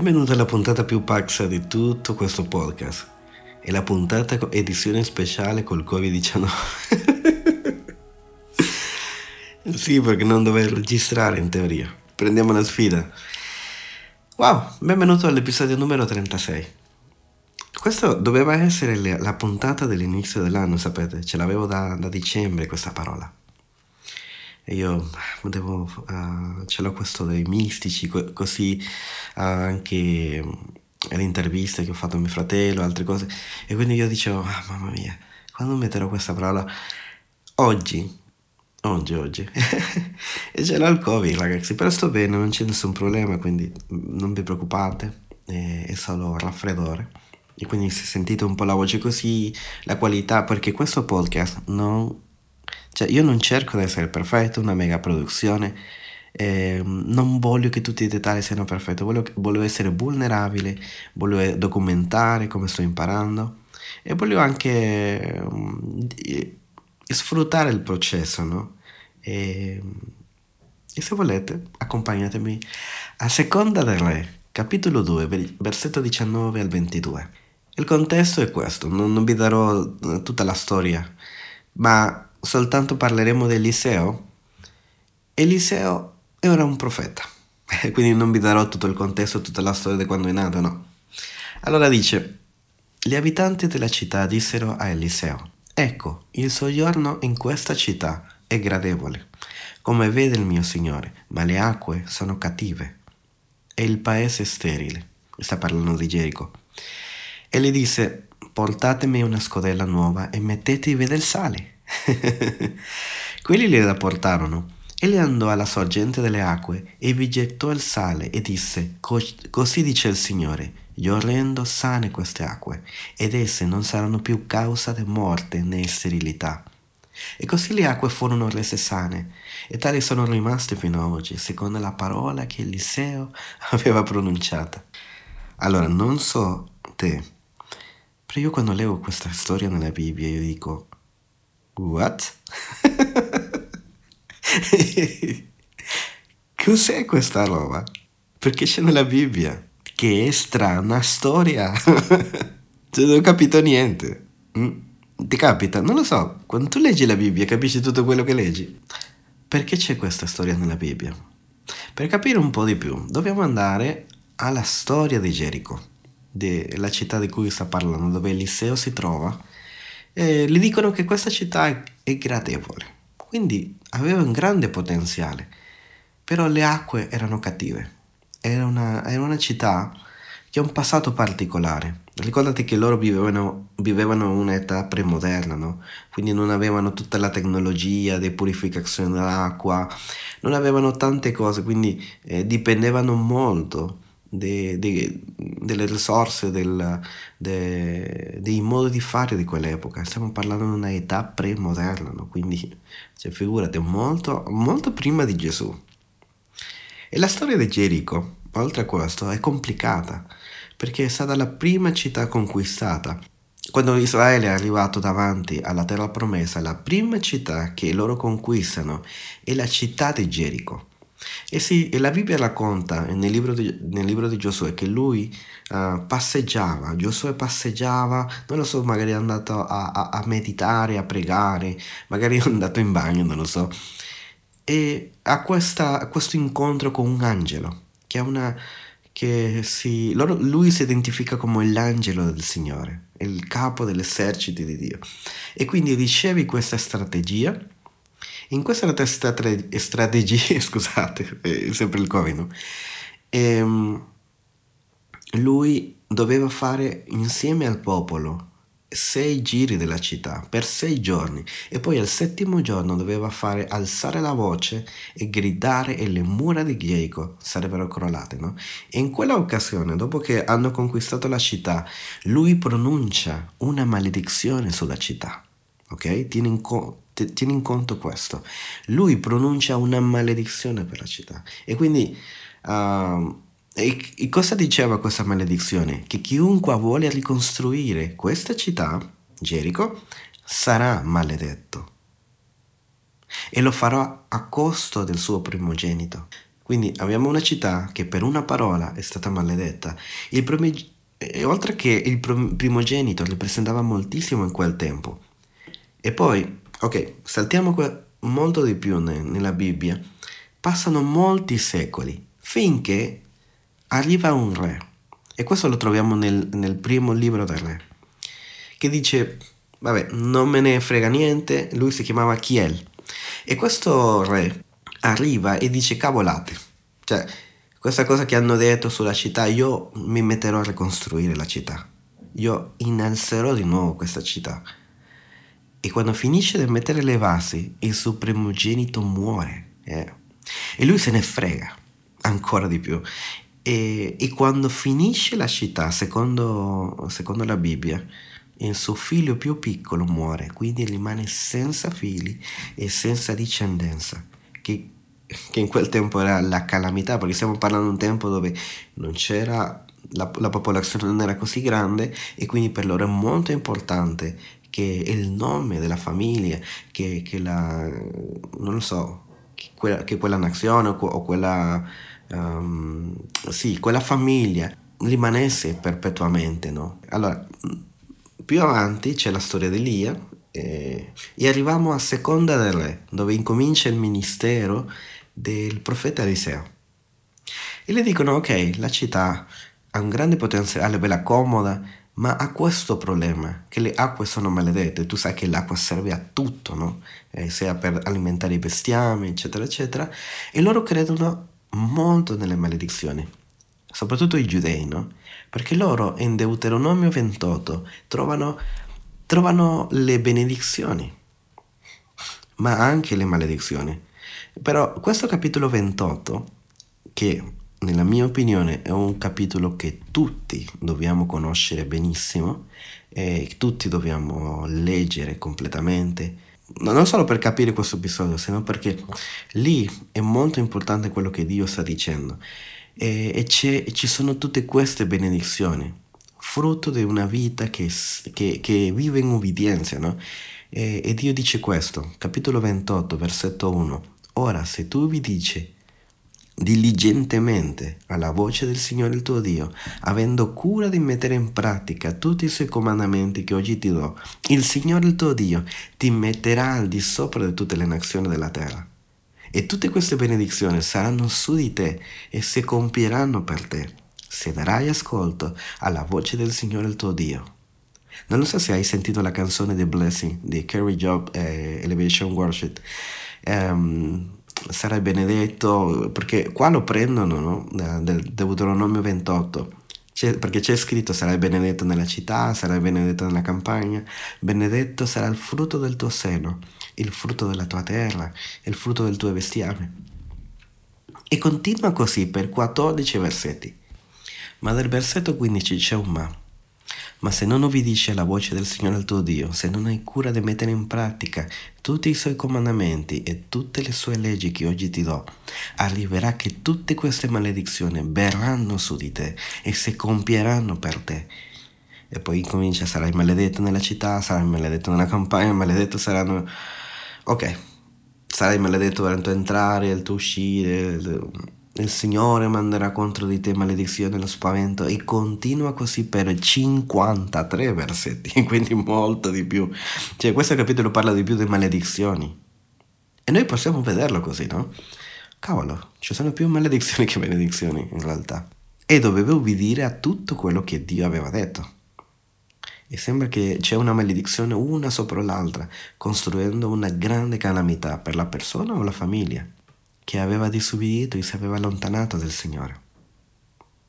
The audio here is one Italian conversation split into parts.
Benvenuto alla puntata più pazza di tutto questo podcast. È la puntata edizione speciale col Covid-19. sì, perché non dovevo registrare in teoria. Prendiamo la sfida. Wow, benvenuto all'episodio numero 36. Questo doveva essere la puntata dell'inizio dell'anno, sapete? Ce l'avevo da, da dicembre questa parola. E io devo, uh, ce l'ho questo dei mistici, co- così uh, anche le interviste che ho fatto a mio fratello, altre cose. E quindi io dicevo, ah, mamma mia, quando metterò questa parola? Oggi, oggi, oggi. e ce l'ho il Covid, ragazzi, però sto bene, non c'è nessun problema, quindi non vi preoccupate, è solo raffreddore. E quindi se sentite un po' la voce così, la qualità, perché questo podcast non cioè, io non cerco di essere perfetto, una mega produzione, eh, non voglio che tutti i dettagli siano perfetti, voglio, voglio essere vulnerabile, voglio documentare come sto imparando e voglio anche um, sfruttare il processo, no? E, e se volete, accompagnatemi a Seconda del Re, capitolo 2, versetto 19 al 22. Il contesto è questo, non, non vi darò eh, tutta la storia, ma soltanto parleremo di Eliseo. Eliseo era un profeta, quindi non vi darò tutto il contesto, tutta la storia di quando è nato, no. Allora dice, gli abitanti della città dissero a Eliseo, ecco, il soggiorno in questa città è gradevole, come vede il mio Signore, ma le acque sono cattive e il paese è sterile. Sta parlando di Gerico. E gli disse, portatemi una scodella nuova e mettetevi del sale. Quelli le portarono. Egli andò alla sorgente delle acque e vi gettò il sale e disse, così dice il Signore, io rendo sane queste acque, ed esse non saranno più causa di morte né sterilità. E così le acque furono rese sane, e tali sono rimaste fino ad oggi, secondo la parola che Eliseo aveva pronunciata. Allora, non so te, però io quando leggo questa storia nella Bibbia, io dico, What? Cos'è questa roba? Perché c'è nella Bibbia? Che strana storia. cioè, non ho capito niente. Mm? Ti capita? Non lo so. Quando tu leggi la Bibbia capisci tutto quello che leggi. Perché c'è questa storia nella Bibbia? Per capire un po' di più, dobbiamo andare alla storia di Gerico, della città di cui sta parlando, dove Eliseo si trova eh, gli dicono che questa città è, gradevole, quindi aveva un grande potenziale, però le acque erano cattive. Era una, era una città che ha un passato particolare. Ricordati che loro vivevano, vivevano un'età premoderna, no? quindi non avevano tutta la tecnologia di purificazione dell'acqua, non avevano tante cose, quindi eh, dipendevano molto de, de, delle risorse, del, de, dei modi di fare di quell'epoca. Stiamo parlando di un'età premoderna, no? quindi cioè, figurate, molto, molto prima di Gesù. E la storia di Gerico, oltre a questo, è complicata, perché è stata la prima città conquistata. Quando Israele è arrivato davanti alla terra promessa, la prima città che loro conquistano è la città di Gerico. E sì, la Bibbia racconta nel libro di, nel libro di Giosuè che lui uh, passeggiava, Giosuè passeggiava, non lo so, magari è andato a, a, a, meditare, a pregare, magari è andato in bagno, non lo so, e ha questa, questo incontro con un angelo, che è una... che si, loro, lui si identifica come l'angelo del Signore, il capo dell'esercito di Dio. E quindi ricevi questa strategia in questa strategia, scusate, è sempre il Covid? Ehm, lui doveva fare insieme al popolo sei giri della città per sei giorni e poi al settimo giorno doveva fare alzare la voce e gridare e le mura di Geico sarebbero crollate. No? E in quella occasione, dopo che hanno conquistato la città, lui pronuncia una maledizione sulla città. Ok? Tieni in, co- tieni in conto questo. Lui pronuncia una maledizione per la città. E quindi, uh, e, e cosa diceva questa maledizione? Che chiunque vuole ricostruire questa città, Gerico, sarà maledetto. E lo farà a costo del suo primogenito. Quindi abbiamo una città che per una parola è stata maledetta. Il primi- e oltre che il primogenito rappresentava moltissimo in quel tempo. E poi, ok, saltiamo molto di più nella Bibbia. Passano molti secoli finché arriva un re. E questo lo troviamo nel, nel primo libro del re. Che dice, vabbè, non me ne frega niente, lui si chiamava Kiel. E questo re arriva e dice cavolate. Cioè, questa cosa che hanno detto sulla città, io mi metterò a ricostruire la città. Io innalzerò di nuovo questa città. E quando finisce di mettere le vasi, il suo primogenito muore. Eh. E lui se ne frega ancora di più. E, e quando finisce la città, secondo, secondo la Bibbia, il suo figlio più piccolo muore, quindi rimane senza figli e senza discendenza, che, che in quel tempo era la calamità, perché stiamo parlando di un tempo dove non c'era, la, la popolazione non era così grande e quindi per loro è molto importante che il nome della famiglia, che, che la, non lo so, che quella, che quella nazione o quella, um, sì, quella famiglia rimanesse perpetuamente, no? Allora, più avanti c'è la storia di Elia eh, e arriviamo a Seconda del Re, dove incomincia il ministero del profeta Eliseo. E le dicono, ok, la città ha un grande potenziale, bella comoda, ma ha questo problema, che le acque sono maledette. Tu sai che l'acqua serve a tutto, no? Eh, sia per alimentare i bestiame, eccetera, eccetera. E loro credono molto nelle maledizioni, soprattutto i giudei, no? Perché loro in Deuteronomio 28 trovano, trovano le benedizioni, ma anche le maledizioni. Però questo capitolo 28, che nella mia opinione è un capitolo che tutti dobbiamo conoscere benissimo e tutti dobbiamo leggere completamente, non solo per capire questo episodio, sino perché lì è molto importante quello che Dio sta dicendo. E, e ci sono tutte queste benedizioni, frutto di una vita che, che, che vive in ubbidienza, no? E, e, Dio dice questo, capitolo 28, versetto 1, ora se tu vi dici diligentemente alla voce del Signore il tuo Dio, avendo cura di mettere in pratica tutti i suoi comandamenti che oggi ti do, il Signore il tuo Dio ti metterà al di sopra di tutte le nazioni della terra. E tutte queste benedizioni saranno su di te e si compieranno per te, se darai ascolto alla voce del Signore il tuo Dio. Non so se hai sentito la canzone The Blessing di Carrie Job e Elevation Worship. Um, sarai benedetto, perché qua lo prendono no? del Deuteronomio 28. C'è, perché c'è scritto sarai benedetto nella città, sarai benedetto nella campagna, benedetto sarà il frutto del tuo seno il frutto della tua terra, il frutto del tuo bestiame. E continua così per 14 versetti. Ma nel versetto 15 c'è un ma. Ma se non obbedisci alla voce del Signore il tuo Dio, se non hai cura di mettere in pratica tutti i suoi comandamenti e tutte le sue leggi che oggi ti do, arriverà che tutte queste maledizioni verranno su di te e si compieranno per te. E poi comincia, sarai maledetto nella città, sarai maledetto nella campagna, maledetto saranno ok, sarai maledetto il tuo entrare, il tuo uscire, il Signore manderà contro di te maledizione e lo spavento e continua così per 53 versetti, quindi molto di più. Cioè questo capitolo parla di più di maledizioni. E noi possiamo vederlo così, no? Cavolo, ci sono più maledizioni che benedizioni in realtà. E dovevo ubbidire a tutto quello che Dio aveva detto. E sembra che c'è una maledizione una sopra l'altra, costruendo una grande calamità per la persona o la famiglia che aveva disubbidito e si aveva allontanato dal Signore.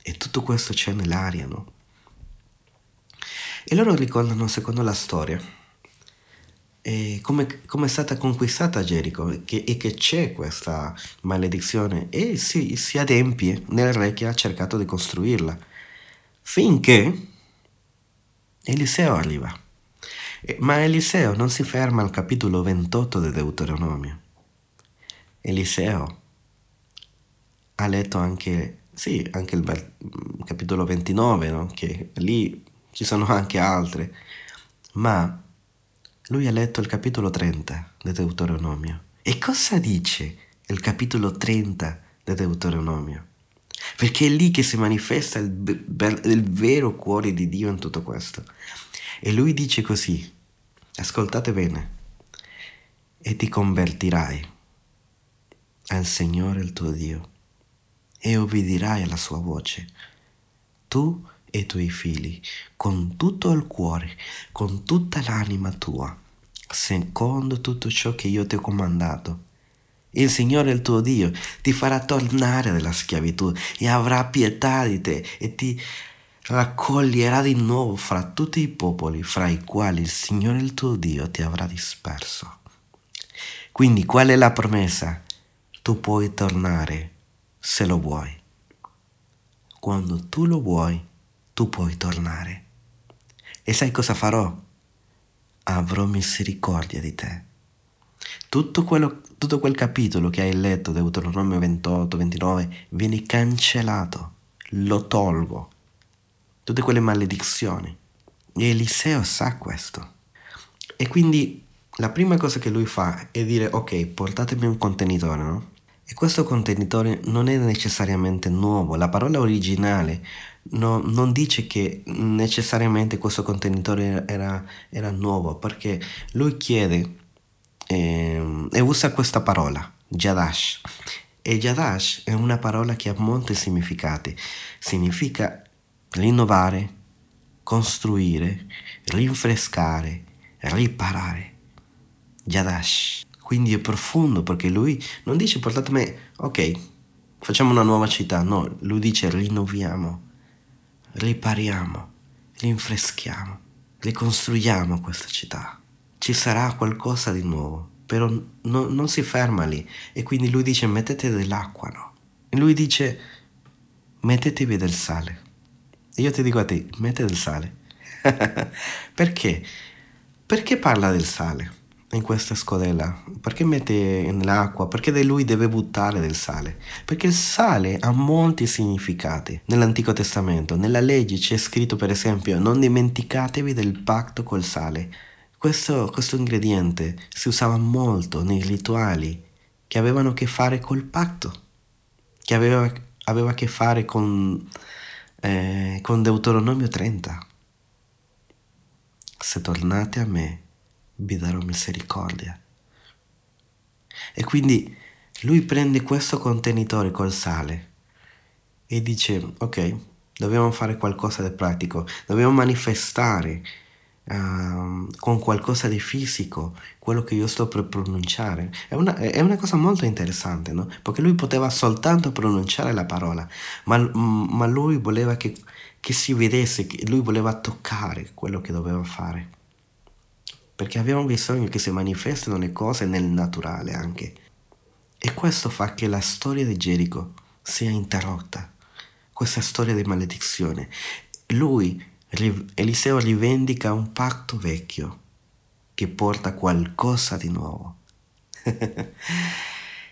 E tutto questo c'è nell'aria, no? E loro ricordano, secondo la storia, come, come, è stata conquistata Gerico e che, e che c'è questa maledizione e si, si adempie nel re che ha cercato di costruirla. Finché Eliseo arriva. Ma Eliseo non si ferma al capitolo 28 del Deuteronomio. Eliseo ha letto anche, sì, anche il capitolo 29, no? che lì ci sono anche altre, ma lui ha letto il capitolo 30 del Deuteronomio. E cosa dice il capitolo 30 del Deuteronomio. Perché è lì che si manifesta il, il vero cuore di Dio in tutto questo. E lui dice così, ascoltate bene, e ti convertirai al Signore il tuo Dio e obbedirai alla sua voce, tu e i tuoi figli, con tutto il cuore, con tutta l'anima tua, secondo tutto ciò che io ti ho comandato. Il Signore il tuo Dio ti farà tornare dalla schiavitù e avrà pietà di te e ti raccoglierà di nuovo fra tutti i popoli fra i quali il Signore il tuo Dio ti avrà disperso. Quindi qual è la promessa? Tu puoi tornare se lo vuoi. Quando tu lo vuoi, tu puoi tornare. E sai cosa farò? Avrò misericordia di te. Tutto, quello, tutto quel capitolo che hai letto, Deuteronomio 28, 29, viene cancellato. Lo tolgo tutte quelle maledizioni. E Eliseo sa questo. E quindi la prima cosa che lui fa è dire ok, portatemi un contenitore, no? E questo contenitore non è necessariamente nuovo, la parola originale no, non dice che necessariamente questo contenitore era, era nuovo, perché lui chiede eh, e usa questa parola, Jadash. E Jadash è una parola che ha molti significati. Significa rinnovare, costruire, rinfrescare, riparare. Yadash. Quindi è profondo perché lui non dice portatemi, ok, facciamo una nuova città, no, lui dice rinnoviamo, ripariamo, rinfreschiamo, ricostruiamo questa città. Ci sarà qualcosa di nuovo, però no, non si ferma lì e quindi lui dice mettete dell'acqua, no? E lui dice mettetevi del sale. E io ti dico a te, mette del sale. Perché? Perché parla del sale in questa scodella? Perché mette nell'acqua? Perché lui deve buttare del sale? Perché il sale ha molti significati. Nell'Antico Testamento, nella legge c'è scritto per esempio non dimenticatevi del patto col sale. Questo, questo ingrediente si usava molto nei rituali che avevano a che fare col patto, che aveva, aveva a che fare con eh, con Deuteronomio 30. Se tornate a me, vi darò misericordia. E quindi lui prende questo contenitore col sale e dice, ok, dobbiamo fare qualcosa di pratico, dobbiamo manifestare uh, con qualcosa di fisico quello che io sto per pronunciare. È una, è una cosa molto interessante, no? Perché lui poteva soltanto pronunciare la parola, ma, ma lui voleva che, che si vedesse, lui voleva toccare quello che doveva fare. Perché abbiamo bisogno che si manifestino le cose nel naturale anche. E questo fa che la storia di Gerico sia interrotta, questa storia di maledizione. Lui Eliseo rivendica un patto vecchio che porta qualcosa di nuovo.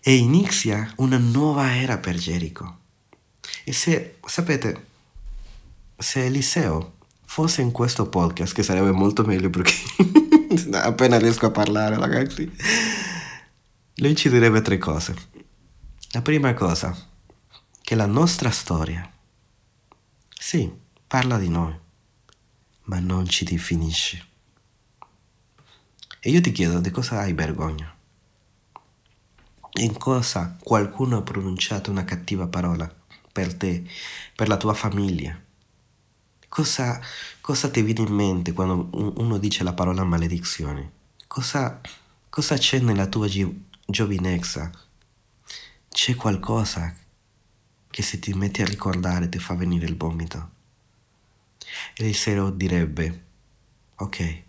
e inizia una nuova era per Gerico. E se, sapete, se Eliseo fosse in questo podcast, che sarebbe molto meglio perché appena riesco a parlare, ragazzi, lui ci direbbe tre cose. La prima cosa, che la nostra storia, sì, parla di noi ma non ci definisce. E io ti chiedo di cosa hai vergogna? In cosa qualcuno ha pronunciato una cattiva parola per te, per la tua famiglia? Cosa, cosa ti viene in mente quando uno dice la parola maledizione? Cosa, cosa c'è nella tua gi- giovinezza? C'è qualcosa che se ti metti a ricordare ti fa venire il vomito? Eliseo direbbe, ok,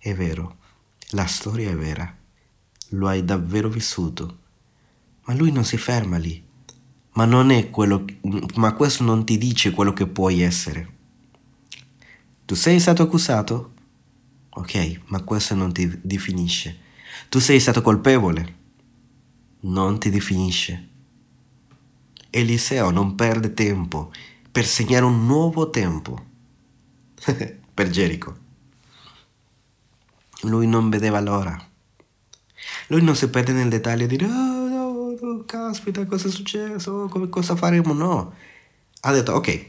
è vero, la storia è vera, lo hai davvero vissuto, ma lui non si ferma lì, ma non è quello, ma questo non ti dice quello che puoi essere. Tu sei stato accusato? Ok, ma questo non ti definisce. Tu sei stato colpevole? Non ti definisce. Eliseo non perde tempo per segnare un nuovo tempo per Gerico. Lui non vedeva l'ora. Lui non si perde nel dettaglio di oh, oh, caspita, cosa è successo? Come, cosa faremo? No. Ha detto, ok,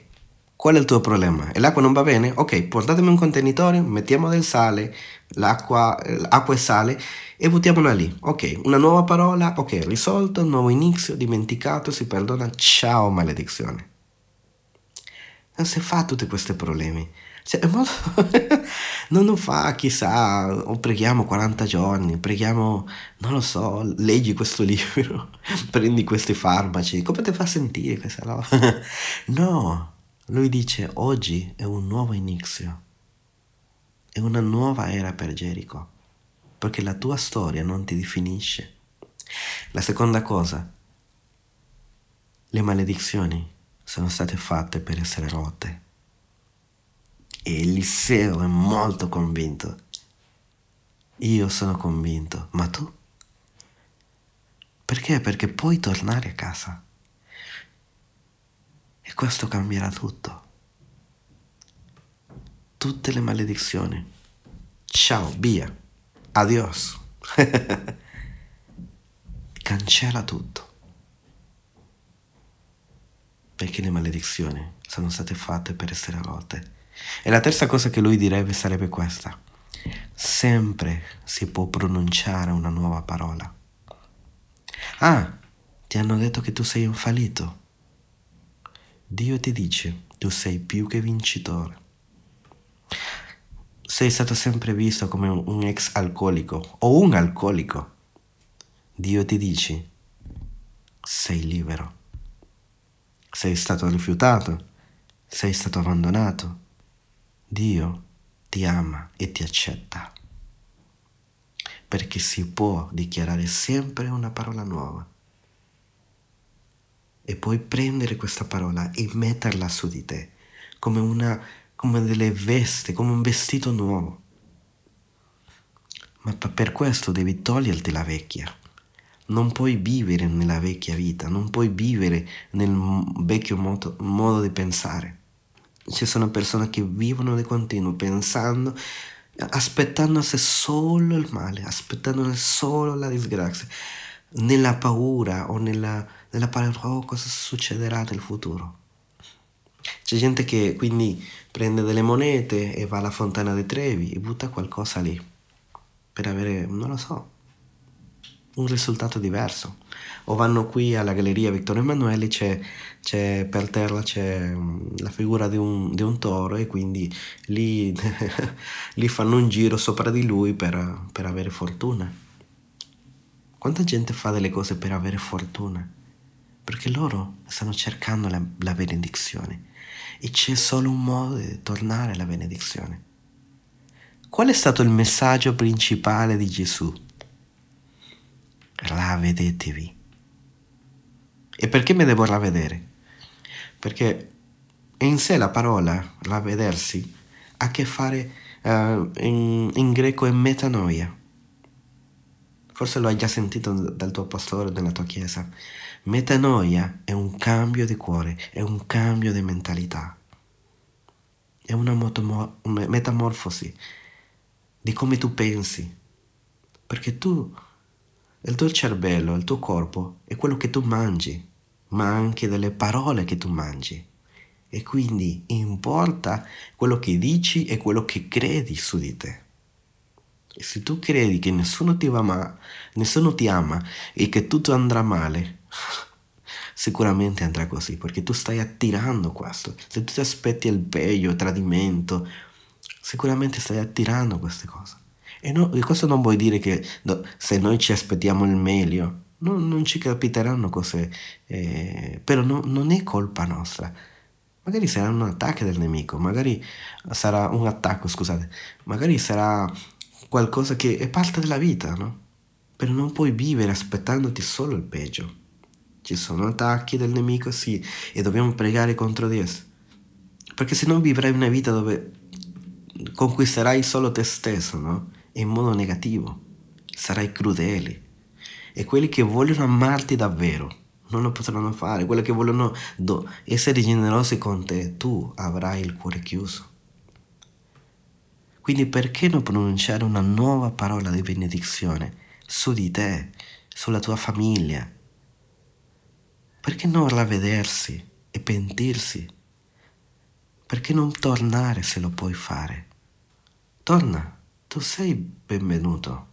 qual è il tuo problema? E l'acqua non va bene? Ok, portatemi un contenitore, mettiamo del sale, l'acqua, acqua e sale e buttiamola lì. Ok, una nuova parola, ok, risolto, nuovo inizio, dimenticato, si perdona, ciao maledizione. Non si fa tutti questi problemi. Cioè, molto... non lo fa, chissà, o preghiamo 40 giorni, preghiamo, non lo so, leggi questo libro, prendi questi farmaci, come ti fa sentire questa roba? no, lui dice oggi è un nuovo inizio, è una nuova era per Gerico, perché la tua storia non ti definisce. La seconda cosa, le maledizioni sono state fatte per essere rotte. E Eliseo è molto convinto. Io sono convinto, ma tu? Perché? Perché puoi tornare a casa. E questo cambierà tutto. Tutte le maledizioni. Ciao, via. Adios. Cancella tutto. Perché le maledizioni sono state fatte per essere rotte. E la terza cosa che lui direbbe sarebbe questa. Sempre si può pronunciare una nuova parola. Ah, ti hanno detto che tu sei un fallito. Dio ti dice, tu sei più che vincitore. Sei stato sempre visto come un ex alcolico o un alcolico. Dio ti dice, sei libero. Sei stato rifiutato, sei stato abbandonato. Dio ti ama e ti accetta. Perché si può dichiarare sempre una parola nuova e puoi prendere questa parola e metterla su di te come una come delle vesti, come un vestito nuovo. Ma per questo devi toglierti la vecchia. Non puoi vivere nella vecchia vita, non puoi vivere nel vecchio modo, modo di pensare. Ci sono persone che vivono di continuo pensando, aspettandosi solo il male, aspettando solo la disgrazia, nella paura o nella nella parola oh, cosa succederà nel futuro. C'è gente che quindi prende delle monete e va alla fontana dei Trevi e butta qualcosa lì per avere, non lo so, un risultato diverso. O vanno qui alla galleria Vittorio Emanuele, c'è, c'è per terra c'è mm, la figura di un, di un toro e quindi lì, lì, fanno un giro sopra di lui per, per avere fortuna. Quanta gente fa delle cose per avere fortuna? perché loro stanno cercando la, la benedizione e c'è solo un modo di tornare alla benedizione. Qual è stato il messaggio principale di Gesù? Ravedetevi. E perché mi devo ravvedere? Perché in sé la parola ravvedersi ha a che fare uh, in, in greco è metanoia. Forse lo hai già sentito dal tuo pastore nella tua chiesa. Metanoia è un cambio di cuore, è un cambio di mentalità, è una metamorfosi di come tu pensi, perché tu, il tuo cervello, il tuo corpo è quello che tu mangi, ma anche delle parole che tu mangi. E quindi importa quello che dici e quello che credi su di te. E se tu credi che nessuno ti, ama, nessuno ti ama e che tutto andrà male, sicuramente andrà così, perché tu stai attirando questo. Se tu ti aspetti il peggio, il tradimento, sicuramente stai attirando queste cose. E, no, questo non vuol dire che no, se noi ci aspettiamo il meglio, no, non ci capiteranno cose, eh, però non è colpa nostra. Magari sarà un attacco del nemico, magari sarà un attacco, scusate, magari sarà qualcosa che è parte della vita, no? Però non puoi vivere aspettandoti solo il peggio. Ci sono attacchi del nemico, sì, e dobbiamo pregare contro di essi. Perché se no vivrai una vita dove conquisterai solo te stesso, no? In modo negativo. Sarai crudele. E quelli che vogliono amarti davvero non lo potranno fare. Quelli che vogliono essere generosi con te, tu avrai il cuore chiuso. Quindi perché non pronunciare una nuova parola di benedizione su di te, sulla tua famiglia, Perché non ravvedersi e pentirsi? Perché non tornare se lo puoi fare? Torna, tu sei benvenuto.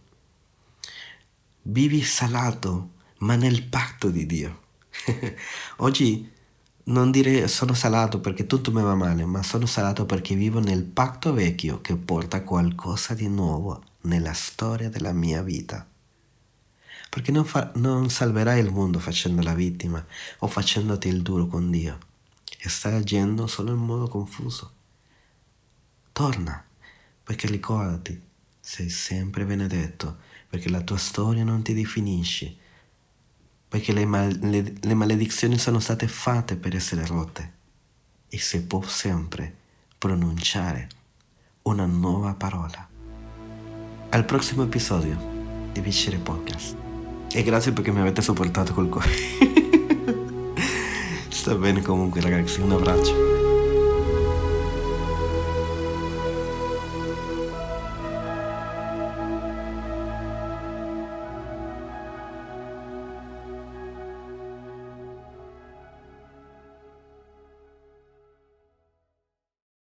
Vivi salato, ma nel patto di Dio. Oggi non dire sono salato perché tutto mi va male, ma sono salato perché vivo nel patto vecchio che porta qualcosa di nuovo nella storia della mia vita. Perché non, fa, non salverai il mondo facendo la vittima o facendoti il duro con Dio. E stai agendo solo in modo confuso. Torna, perché ricordati, sei sempre benedetto, perché la tua storia non ti definisce, perché le, mal- le, le maledizioni sono state fatte per essere rotte e si può sempre pronunciare una nuova parola. Al prossimo episodio di Vicere Podcast. E grazie perché mi avete sopportato col cuore. Sta bene comunque ragazzi, un abbraccio.